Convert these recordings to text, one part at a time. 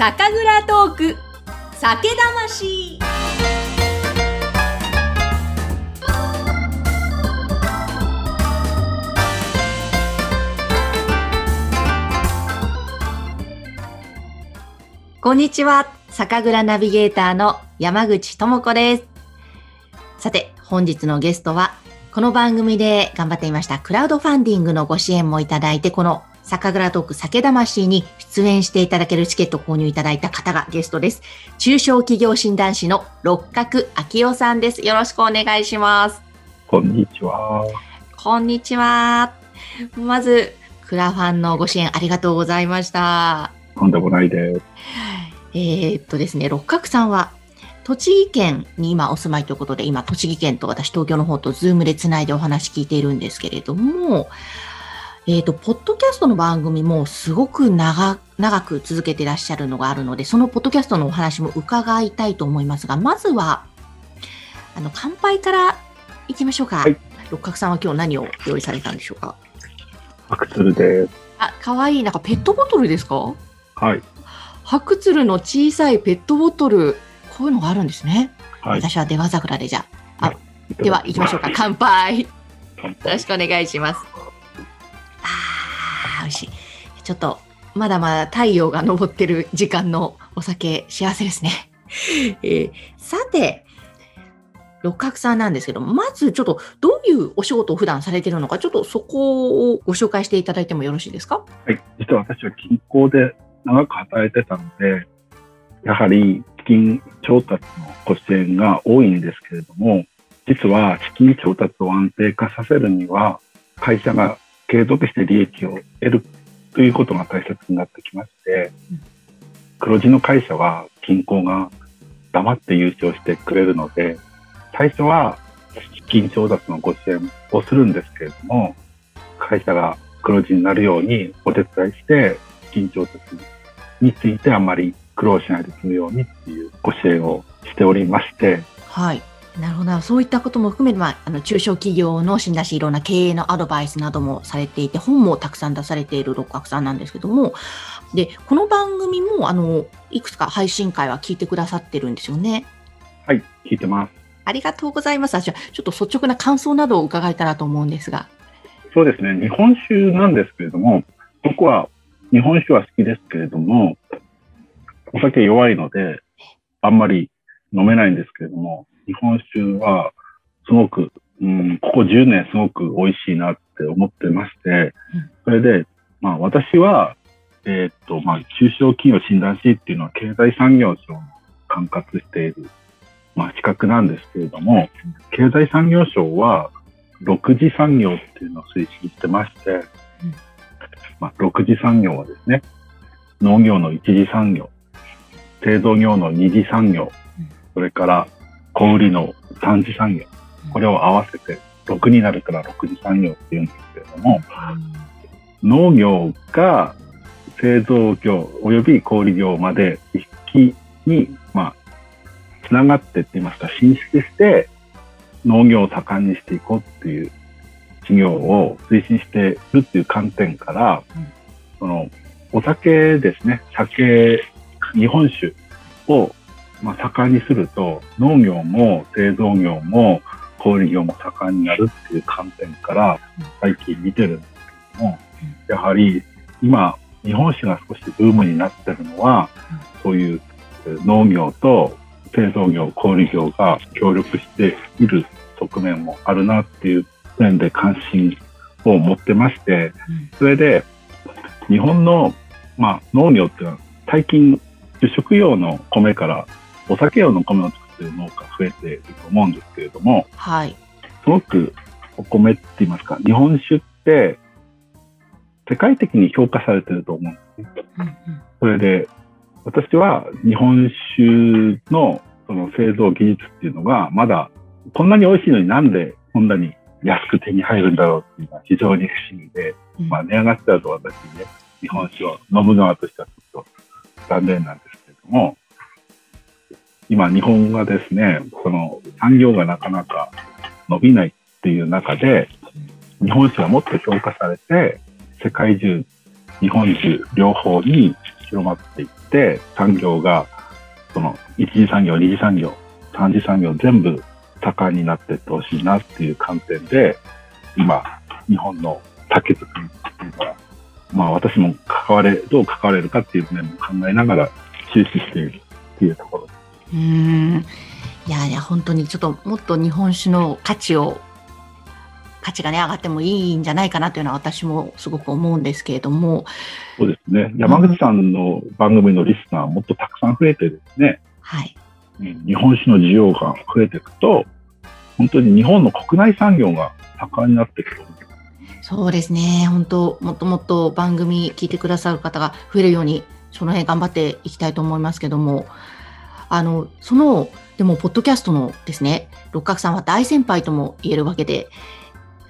酒蔵トーク。酒魂。こんにちは。酒蔵ナビゲーターの山口智子です。さて本日のゲストはこの番組で頑張っていましたクラウドファンディングのご支援もいただいてこの酒蔵トーク酒魂に出演していただけるチケット購入いただいた方がゲストです。中小企業診断士の六角昭夫さんです。よろしくお願いします。こんにちは。こんにちは。まず、クラファンのご支援ありがとうございました。とんでもないです。えー、っとですね、六角さんは栃木県に今お住まいということで、今栃木県と私東京の方とズームでつないでお話聞いているんですけれども、えっ、ー、と、ポッドキャストの番組もすごく長、長く続けていらっしゃるのがあるので、そのポッドキャストのお話も伺いたいと思いますが、まずは、あの、乾杯からいきましょうか。はい、六角さんは今日何を用意されたんでしょうか？白鶴です。あ、かわいい。なんかペットボトルですか？はい。白鶴の小さいペットボトル、こういうのがあるんですね。はい、私は出羽桜でじゃあ。あ、では行きましょうか。乾杯。よろしくお願いします。あ、美味しい。ちょっと、まだまだ太陽が昇ってる時間のお酒、幸せですね。えー、さて、六角さんなんですけど、まずちょっとどういうお仕事を普段されてるのか、ちょっとそこをご紹介していただいてもよろしいですか？はい。実は私は銀行で長く働いてたので、やはり資金調達のご支援が多いんですけれども、実は資金調達を安定化させるには、会社が継続して利益を得るということが大切になってきまして、黒字の会社は銀行が黙って優勝してくれるので、最初は資金調達のご支援をするんですけれども、会社が黒字になるようにお手伝いして、資金調達についてあまり苦労しないで済むようにっていうご支援をしておりまして、はい。なるほど。そういったことも含めて、まあ、あの中小企業の診断士、いろんな経営のアドバイスなどもされていて、本もたくさん出されている六角さんなんですけども、で、この番組も、あの、いくつか配信会は聞いてくださってるんですよね。はい、聞いてます。ありがとうございます。じゃちょっと率直な感想などを伺えたらと思うんですが。そうですね。日本酒なんですけれども、僕は日本酒は好きですけれども、お酒弱いので、あんまり飲めないんですけれども、日本酒はすごく、うん、ここ10年すごく美味しいなって思ってまして、それで、まあ私は、えー、っと、まあ中小企業診断士っていうのは経済産業省の管轄している、まあ資格なんですけれども、経済産業省は6次産業っていうのを推進してまして、まあ6次産業はですね、農業の1次産業、製造業の2次産業、それから小売りの3次産業、これを合わせて6になるから6次産業っていうんですけれども、農業が製造業及び小売業まで一気に、まあ、つながってって言いますか、進出して農業を盛んにしていこうっていう事業を推進しているっていう観点から、そのお酒ですね、酒、日本酒をまあ、盛んにすると農業も製造業も小売業も盛んになるっていう観点から最近見てるんですけども、やはり今日本酒が少しブームになってるのは、そういう農業と製造業、小売業が協力している側面もあるなっていう点で関心を持ってまして、それで日本の、まあ、農業っていうのは最近主食用の米からお酒用の米を作っている農家増えていると思うんですけれども、はい、すごくお米って言いますか、日本酒って世界的に評価されてると思うんですね。うんうん、それで、私は日本酒のその製造技術っていうのが、まだこんなに美味しいのになんでこんなに安く手に入るんだろうっていうのは非常に不思議で、うん、まあ値上がっちゃうと私ね、日本酒を飲む側としてはちょっと残念なんですけれども、今日本がですね、その産業がなかなか伸びないっていう中で、日本酒がもっと評価されて、世界中、日本中両方に広まっていって、産業が、その、一次産業、二次産業、三次産業全部盛んになっていってほしいなっていう観点で、今、日本の竹作りっていうのは、まあ私も関われ、どう関われるかっていう面も考えながら注視しているっていうところです。うんいやいや、本当にちょっともっと日本酒の価値を、価値がね、上がってもいいんじゃないかなというのは私もすごく思うんですけれども。そうですね。山口さんの番組のリスナーもっとたくさん増えてですね。はい。日本酒の需要が増えていくと、本当に日本の国内産業が盛んになっていくと思います。そうですね。本当、もっともっと番組聞いてくださる方が増えるように、その辺頑張っていきたいと思いますけども、あの、その、でも、ポッドキャストのですね、六角さんは大先輩とも言えるわけで、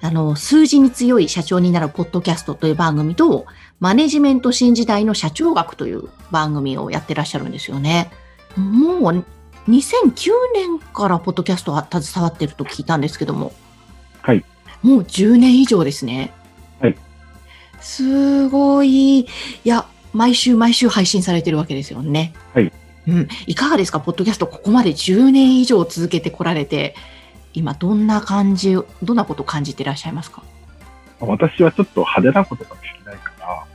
あの、数字に強い社長になるポッドキャストという番組と、マネジメント新時代の社長学という番組をやってらっしゃるんですよね。もう、2009年からポッドキャストは携わってると聞いたんですけども。はい。もう10年以上ですね。はい。すごい。いや、毎週毎週配信されてるわけですよね。はい。うん。いかがですか？ポッドキャストここまで10年以上続けてこられて、今どんな感じ、どんなことを感じていらっしゃいますか？私はちょっと派手なことができないから、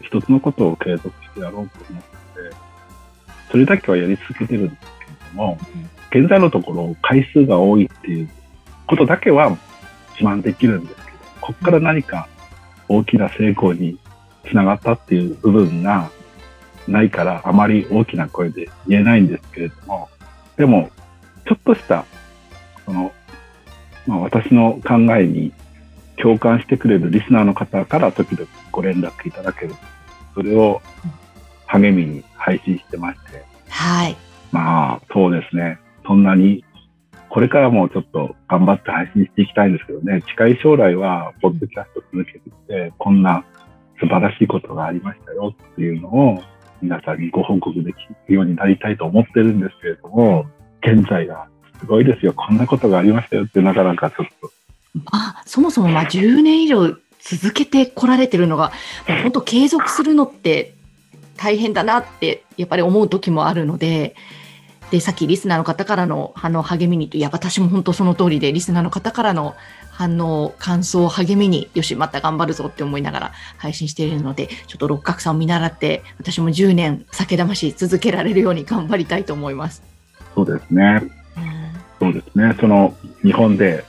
一つのことを継続してやろうと思って、それだけはやり続けてるんですけれども、うん、現在のところ回数が多いっていうことだけは自慢できるんですけど、ここから何か大きな成功につながったっていう部分がないから、あまり大きな声で言えないんですけれども、でも、ちょっとした、その、まあ、私の考えに共感してくれるリスナーの方から時々ご連絡いただける。それを励みに配信してまして。はい。まあ、そうですね。そんなにこれからもちょっと頑張って配信していきたいんですけどね、近い将来は、ポッドキャスト続けてきて、こんな素晴らしいことがありましたよっていうのを、皆さんにご報告できるようになりたいと思ってるんですけれども、現在がすごいですよ、こんなことがありましたよってなかなかちょっと。あ、そもそもまあ10年以上続けてこられてるのが、本当継続するのって大変だなってやっぱり思う時もあるので、で、さっきリスナーの方からの反応励みにと、いや、私も本当その通りで、リスナーの方からの反応、感想を励みに、よし、また頑張るぞって思いながら配信しているので、ちょっと六角さんを見習って、私も10年酒魂続けられるように頑張りたいと思います。そうですね。そうですね。その、日本で、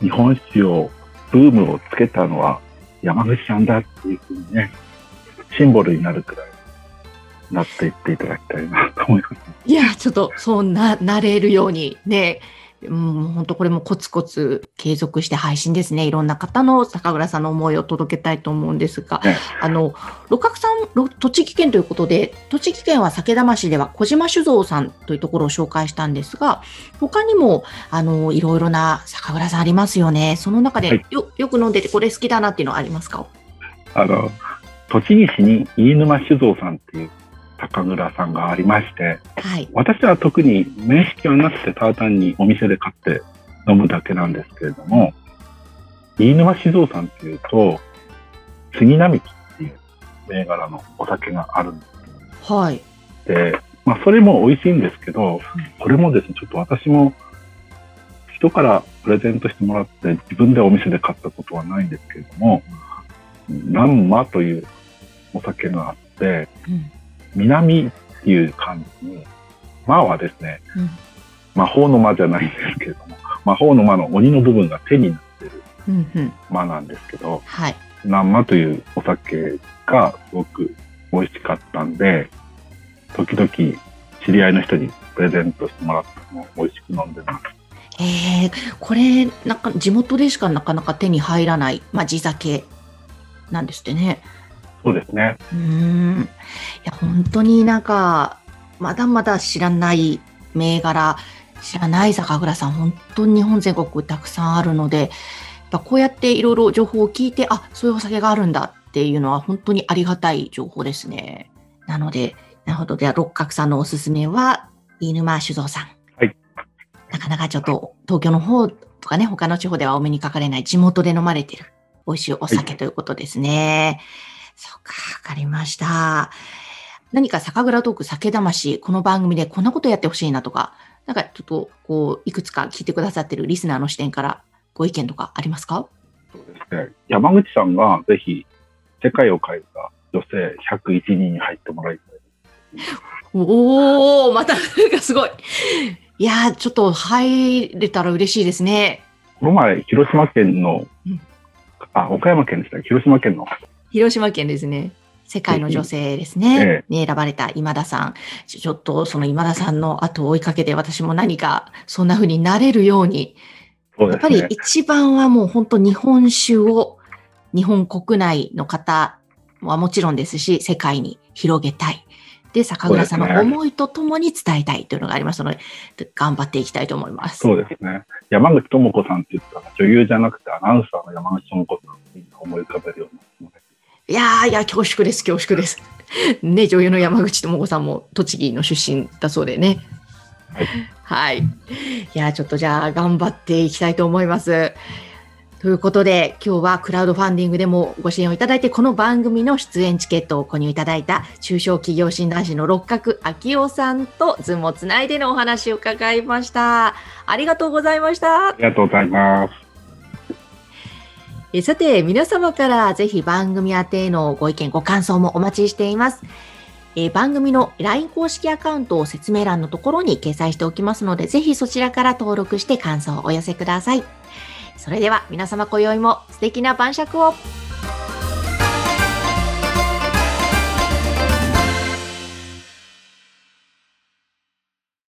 日本酒を、ブームをつけたのは山口さんだっていうふうにね、シンボルになるくらいなっていっていただきたいなと思います。いや、ちょっとそうな、なれるようにね、うん、本当これもコツコツ継続して配信ですね。いろんな方の坂倉さんの思いを届けたいと思うんですが、ね、あの、六角さん、栃木県ということで、栃木県は酒田市では小島酒造さんというところを紹介したんですが、他にも、あの、いろいろな酒蔵さんありますよね。その中でよ、はい、よく飲んでてこれ好きだなっていうのはありますか？あの、栃木市に飯沼酒造さんっていう酒蔵さんがありまして、はい、私は特に面識はなくてただ単にお店で買って飲むだけなんですけれども、飯沼酒造さんっていうと、杉並木っていう銘柄のお酒があるんです。はい。で、まあそれも美味しいんですけど、これもですね、ちょっと私も人からプレゼントしてもらって自分でお店で買ったことはないんですけれども、南マというお酒があって、うん南っていう感じに、魔はですね、うん、魔法の魔じゃないんですけれども、魔法の魔の鬼の部分が手になってる魔なんですけど、うんうん、はい。南魔というお酒がすごく美味しかったんで、時々知り合いの人にプレゼントしてもらったのを美味しく飲んでます。えー、これ、なんか地元でしかなかなか手に入らない、まあ、地酒なんですってね。そうですね。うん。いや、本当になんか、まだまだ知らない銘柄、知らない酒蔵さん、本当に日本全国たくさんあるので、やっぱこうやっていろいろ情報を聞いて、あ、そういうお酒があるんだっていうのは本当にありがたい情報ですね。なので、なるほど。では、六角さんのおすすめは、飯沼酒造さん。はい。なかなかちょっと東京の方とかね、他の地方ではお目にかかれない地元で飲まれてる美味しいお酒ということですね。はいそうか、わかりました。何か酒蔵トーク酒魂、この番組でこんなことやってほしいなとか、なんかちょっとこう、いくつか聞いてくださってるリスナーの視点からご意見とかありますか？そうですね。山口さんがぜひ世界を変えた女性101人に入ってもらいたい。おおまた、なんかすごい。いやー、ちょっと入れたら嬉しいですね。この前、広島県のうん、あ、岡山県でしたね。広島県の、広島県ですね。世界の女性ですね。えに選ばれた今田さん。ちょっとその今田さんの後を追いかけて私も何かそんな風になれるように、やっぱり。一番はもう本当日本酒を日本国内の方はもちろんですし、世界に広げたい。で、坂倉さんの思いとともに伝えたいというのがありますので、頑張っていきたいと思います。そうですね。山口智子さんって言ったら女優じゃなくてアナウンサーの山口智子さんを思い浮かべるようにな。いやーいや、恐縮です、恐縮です。ね、女優の山口智子さんも栃木の出身だそうでね。はい。はい。いやー、ちょっとじゃあ頑張っていきたいと思います。ということで、今日はクラウドファンディングでもご支援をいただいて、この番組の出演チケットを購入いただいた中小企業診断士の六角昭夫さんとズームをつないでのお話を伺いました。ありがとうございましたあ。りがとうございます。えさて、皆様からぜひ番組宛てのご意見、ご感想もお待ちしています。え番組の LINE 公式アカウントを説明欄のところに掲載しておきますので、ぜひそちらから登録して感想をお寄せください。それでは皆様今宵も素敵な晩酌を。